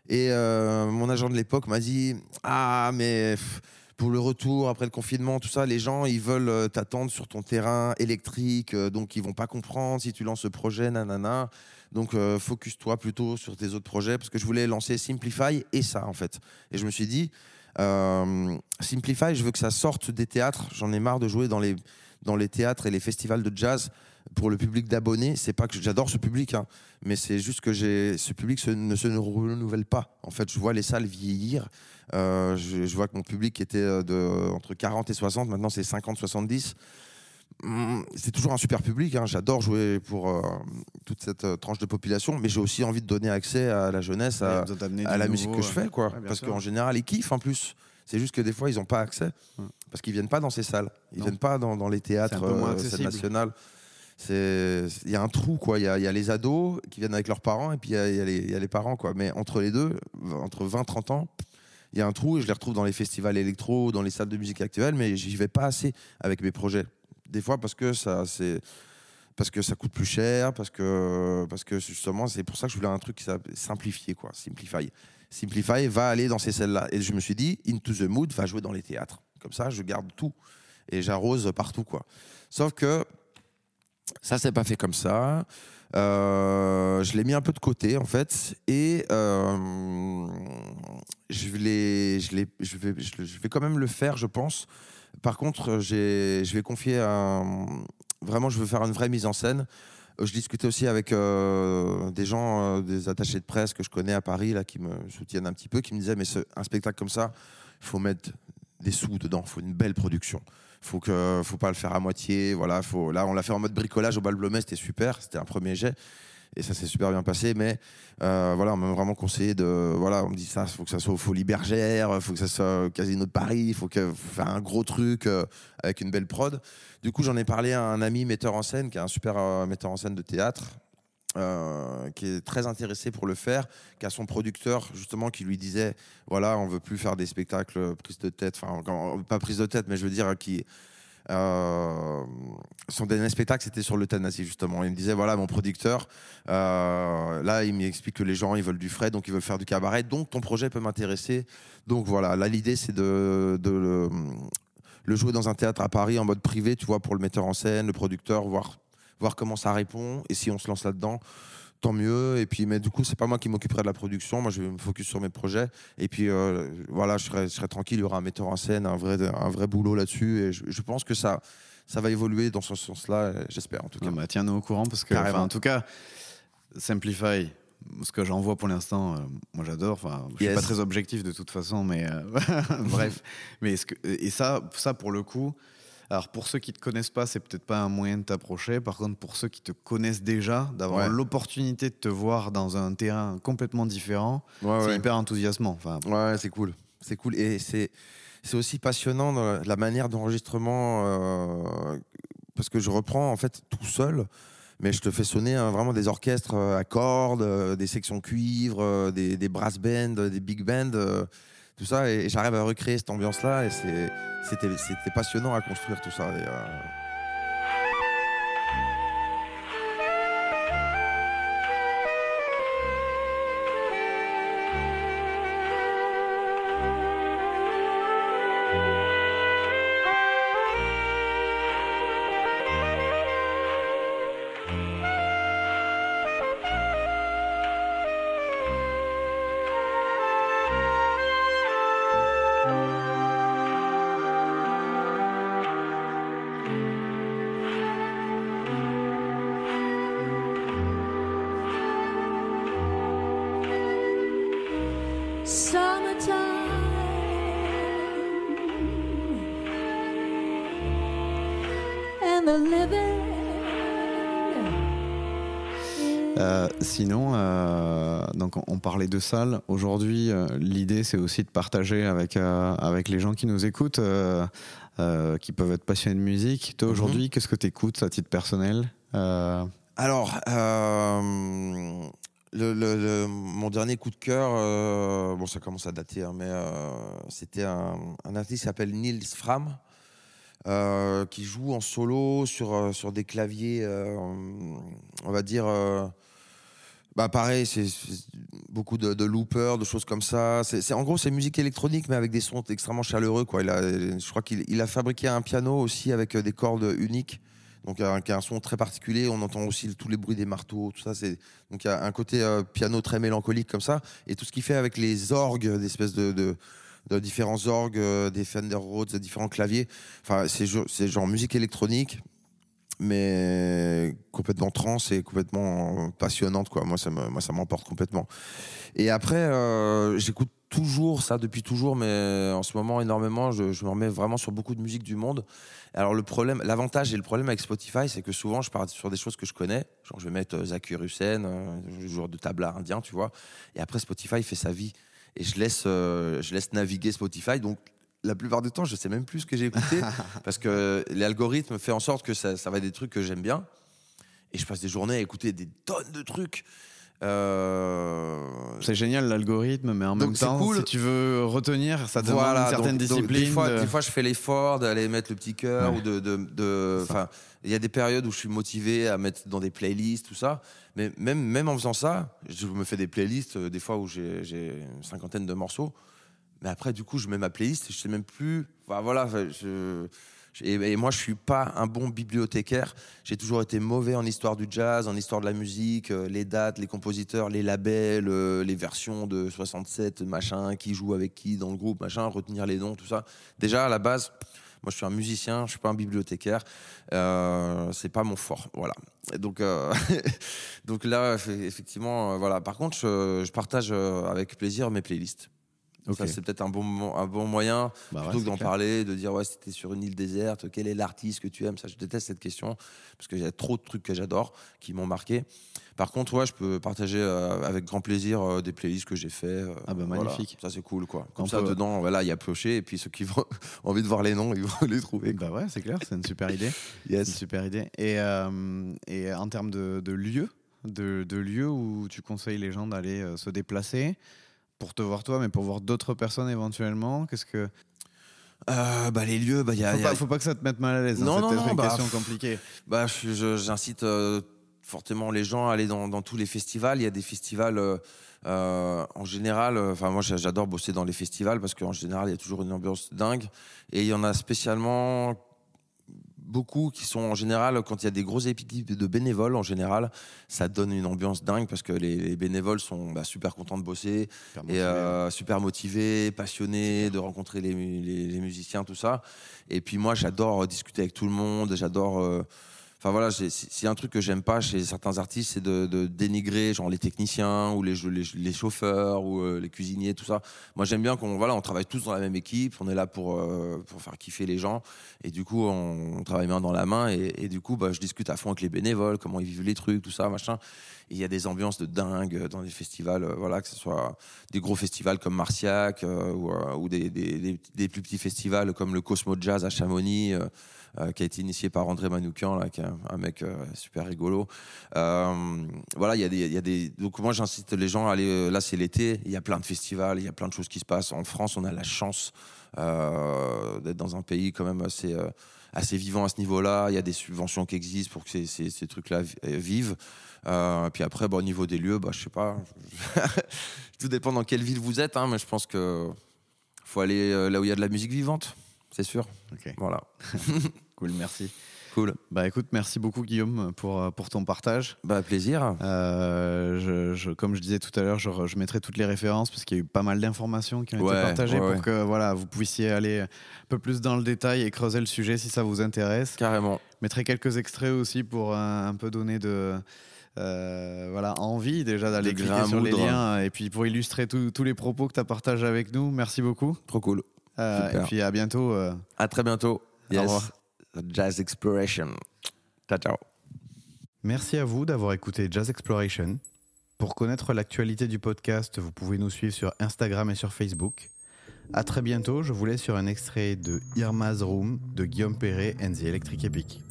Et euh, mon agent de l'époque m'a dit Ah, mais pff, pour le retour, après le confinement, tout ça, les gens, ils veulent euh, t'attendre sur ton terrain électrique, euh, donc ils vont pas comprendre si tu lances ce projet, nanana. Donc, euh, focus-toi plutôt sur tes autres projets, parce que je voulais lancer Simplify et ça, en fait. Et je me suis dit, Simplify, je veux que ça sorte des théâtres. J'en ai marre de jouer dans les, dans les théâtres et les festivals de jazz pour le public d'abonnés. C'est pas que j'adore ce public, hein, mais c'est juste que j'ai ce public se- ne se renouvelle pas. En fait, je vois les salles vieillir. Euh, je, je vois que mon public était euh, de, entre 40 et 60, maintenant c'est 50-70. Hum, C'est toujours un super public. hein. J'adore jouer pour euh, toute cette euh, tranche de population, mais j'ai aussi envie de donner accès à la jeunesse, à, la nouveau, musique que je fais, quoi. ouais, parce qu'en général, ils kiffent en plus. C'est juste que des fois, ils n'ont pas accès Ouais. parce qu'ils viennent pas dans ces salles. Ils Non. viennent pas dans, dans les théâtres, nationales. Il y a un trou, quoi. Il y a, les ados qui viennent avec leurs parents et puis il y a, les, parents, quoi. Mais entre les deux, entre 20 30 ans, il y a un trou et je les retrouve dans les festivals électro, dans les salles de musique actuelles, mais j'y vais pas assez avec mes projets. Des fois parce que ça, c'est parce que ça coûte plus cher, parce que, parce que justement, c'est pour ça que je voulais un truc qui s'appelle simplifié, quoi. Simplify. Simplify va aller dans ces scènes-là. Et je me suis dit, Into the Mood va jouer dans les théâtres. Comme ça, je garde tout et j'arrose partout, quoi. Sauf que ça, c'est pas fait comme ça. Euh, je l'ai mis un peu de côté en fait et euh, je, vais, quand même le faire, je pense. Par contre, je vais confier un. Vraiment, je veux faire une vraie mise en scène. Euh, Je discutais aussi avec des gens, des attachés de presse que je connais à Paris, là, qui me soutiennent un petit peu, qui me disaient Mais un spectacle comme ça, il faut mettre des sous dedans, il faut une belle production. Faut que, faut pas le faire à moitié. Voilà, faut. Là, on l'a fait en mode bricolage au bal c'était super, c'était un premier jet et ça s'est super bien passé. Mais euh, voilà, on m'a vraiment conseillé de. Voilà, on me dit ça, faut que ça soit au Folie Bergère, faut que ça soit au Casino de Paris, faut que faut faire un gros truc euh, avec une belle prod. Du coup, j'en ai parlé à un ami metteur en scène, qui est un super euh, metteur en scène de théâtre. Euh, qui est très intéressé pour le faire, qui a son producteur justement qui lui disait voilà on veut plus faire des spectacles prise de tête, enfin pas prise de tête mais je veux dire qui euh, son dernier spectacle, c'était sur l'euthanasie, justement. Il me disait, voilà, mon producteur, euh, là, il m'explique que les gens, ils veulent du frais, donc ils veulent faire du cabaret, donc ton projet peut m'intéresser. Donc voilà, là, l'idée, c'est de, de le, le jouer dans un théâtre à Paris en mode privé, tu vois, pour le metteur en scène, le producteur, voir, voir comment ça répond, et si on se lance là-dedans, tant mieux. Et puis, mais du coup, c'est pas moi qui m'occuperai de la production. Moi, je vais me focus sur mes projets. Et puis, euh, voilà, je serai, je serai tranquille. Il y aura un metteur en scène, un vrai, un vrai boulot là-dessus. Et je, je pense que ça, ça va évoluer dans ce sens-là. J'espère en tout cas. Ah bah, Tiens-nous au courant parce que, en tout cas, Simplify, ce que j'en vois pour l'instant, euh, moi j'adore. Enfin, je suis Yes. pas très objectif de toute façon, mais euh, bref. Mais que, et ça, ça pour le coup, alors pour ceux qui te connaissent pas, c'est peut-être pas un moyen de t'approcher. Par contre, pour ceux qui te connaissent déjà, d'avoir Ouais. l'opportunité de te voir dans un terrain complètement différent, Ouais, c'est ouais. hyper enthousiasmant. Enfin, Ouais, c'est cool. C'est cool. Et c'est, c'est aussi passionnant dans la- manière d'enregistrement. euh, parce que je reprends en fait tout seul. Mais je te fais sonner hein, vraiment des orchestres euh, à cordes, euh, des sections cuivre, euh, des, des brass bands, des big bands, euh, Et, j'arrive à recréer cette ambiance-là. Et c'était, passionnant à construire tout ça. Euh, de salle. Aujourd'hui, euh, l'idée c'est aussi de partager avec euh, avec les gens qui nous écoutent, euh, qui peuvent être passionnés de musique. Toi aujourd'hui, qu'est-ce que tu écoutes à titre personnel Alors, le, le- le- mon dernier coup de cœur, euh, bon, ça commence à dater, hein, mais euh, c'était un, un artiste qui s'appelle Nils Fram, euh, qui joue en solo sur, sur des claviers, on va dire. Euh, bah pareil, c'est beaucoup de, loopers, de choses comme ça. C'est en gros, c'est musique électronique, mais avec des sons extrêmement chaleureux. Quoi. Il a, je crois qu'il il a fabriqué un piano aussi avec euh, des cordes uniques. Donc, un, qui a un son très particulier. On entend aussi tous les bruits des marteaux, tout ça. Donc il y a un côté euh, piano très mélancolique comme ça, et tout ce qu'il fait avec les orgues, des espèces de, différents orgues, euh, des Fender Rhodes, différents claviers. Enfin, c'est genre musique électronique, mais complètement trans et complètement passionnante. Quoi. Moi, ça m'emporte complètement. Et après, euh, j'écoute toujours ça depuis toujours, mais en ce moment énormément. Je, me remets vraiment sur beaucoup de musique du monde. Alors le problème, l'avantage et le problème avec Spotify, c'est que souvent je pars sur des choses que je connais. Genre je vais mettre euh, Zakir Hussain, euh, joueur de tabla indien, tu vois. Et après Spotify fait sa vie et je laisse, euh, je laisse naviguer Spotify. Donc la plupart du temps, je sais même plus ce que j'ai écouté parce que l'algorithme fait en sorte que ça, ça va être des trucs que j'aime bien. Et je passe des journées à écouter des tonnes de trucs. Euh, C'est génial l'algorithme, mais en Donc, même c'est temps, cool. si tu veux retenir, ça demande Voilà, une certaine donc- donc, discipline. des, fois, de- des fois, je fais l'effort d'aller mettre le petit cœur Ouais. ou de. de, il y a des périodes où je suis motivé à mettre dans des playlists, tout ça. Mais même, même en faisant ça, je me fais des playlists, euh, des fois où j'ai j'ai une cinquantaine de morceaux. Mais après, du coup, je mets ma playlist et je sais même plus. Voilà. et, moi, je suis pas un bon bibliothécaire. J'ai toujours été mauvais en histoire du jazz, en histoire de la musique, euh, les dates, les compositeurs, les labels, euh, les versions de 67, machin, qui joue avec qui dans le groupe, machin, retenir les noms, tout ça. Déjà, à la base, moi, je suis un musicien, je suis pas un bibliothécaire. Euh, c'est pas mon fort, voilà. Donc, euh, donc là, eff- effectivement, voilà. Par contre, je, partage avec plaisir mes playlists. Ok. Ça, c'est peut-être un bon, mo- un bon moyen, Bah ouais, plutôt que d'en parler, de dire, ouais, c'était sur une île déserte, quel est l'artiste que tu aimes? Ça, je déteste cette question, parce qu'il y a trop de trucs que j'adore, qui m'ont marqué. Par contre, ouais, je peux partager euh, avec grand plaisir euh, des playlists que j'ai fait. euh, Ah bah, voilà. magnifique. Ça, c'est cool, quoi. Comme On ça, peut- dedans, voilà, il y a pioché, et puis ceux qui ont envie de voir les noms, ils vont les trouver. quoi. Bah ouais, c'est clair, c'est une super idée. C'est une Yes. super idée. Et, et en termes de, de lieux, de, de lieux où tu conseilles les gens d'aller se déplacer pour te voir toi, mais pour voir d'autres personnes éventuellement, qu'est-ce que Euh, bah, les lieux, bah, il y a. faut, y a- pas, faut pas que ça te mette mal à l'aise. hein, Non, c'est non, non, une bah, question compliquée. Bah, j'incite euh, fortement les gens à aller dans, dans tous les festivals. Il y a des festivals euh, en général. Enfin, moi, j'a- j'adore bosser dans les festivals parce qu'en général, il y a toujours une ambiance dingue. Et il y en a spécialement beaucoup qui sont en général, quand il y a des grosses équipes de bénévoles, en général, ça donne une ambiance dingue parce que les, les bénévoles sont bah, super contents de bosser Super et motivé. euh, super motivé, passionné de rencontrer les, mu- les- les musiciens, tout ça. Et puis moi, j'adore euh, discuter avec tout le monde, j'adore. euh, Enfin voilà, s'il y a un truc que j'aime pas chez certains artistes, c'est de, de dénigrer genre les techniciens ou les, les, les chauffeurs ou euh, les cuisiniers, tout ça. Moi, j'aime bien qu'on voilà, on travaille tous dans la même équipe, on est là pour euh, pour faire kiffer les gens et du coup, on, on travaille main dans la main et, du coup, bah, je discute à fond avec les bénévoles, comment ils vivent les trucs, tout ça, machin. Il y a des ambiances de dingue dans les festivals, euh, voilà, que ce soit des gros festivals comme Marciac ou, ou des, des- des- des plus petits festivals comme le Cosmo Jazz à Chamonix, euh, qui a été initié par André Manoukian, là, qui est un, mec euh, super rigolo. Euh, voilà, il y, a des- y a des. Donc moi, j'incite les gens à aller. Là, c'est l'été, il y a plein de festivals, il y a plein de choses qui se passent. En France, on a la chance d'être dans un pays quand même assez. assez vivant à ce niveau-là, il y a des subventions qui existent pour que ces, trucs-là vi- vivent. Puis après, bon, au niveau des lieux, bah, je sais pas. Tout dépend dans quelle ville vous êtes, hein, mais je pense que faut aller là où il y a de la musique vivante, c'est sûr. Voilà, cool, merci. cool. Bah écoute, merci beaucoup Guillaume pour, euh, pour ton partage. Bah plaisir. Euh, je, je- comme je disais tout à l'heure, je, mettrai toutes les références parce qu'il y a eu pas mal d'informations qui ont Ouais, été partagées ouais, pour ouais. que voilà, vous puissiez aller un peu plus dans le détail et creuser le sujet si ça vous intéresse. Carrément. Je mettrai quelques extraits aussi pour euh, un peu donner de euh, voilà, envie déjà d'aller cliquer sur les liens et puis pour illustrer tous les propos que tu as partagés avec nous. Merci beaucoup. Trop cool. Euh, et puis à bientôt. euh, À très bientôt. Au revoir. Jazz Exploration. Ciao, ciao. Merci à vous d'avoir écouté Jazz Exploration. Pour connaître l'actualité du podcast, vous pouvez nous suivre sur Instagram et sur Facebook. À très bientôt, je vous laisse sur un extrait de Irma's Room de Guillaume Perret and the Electric Epic.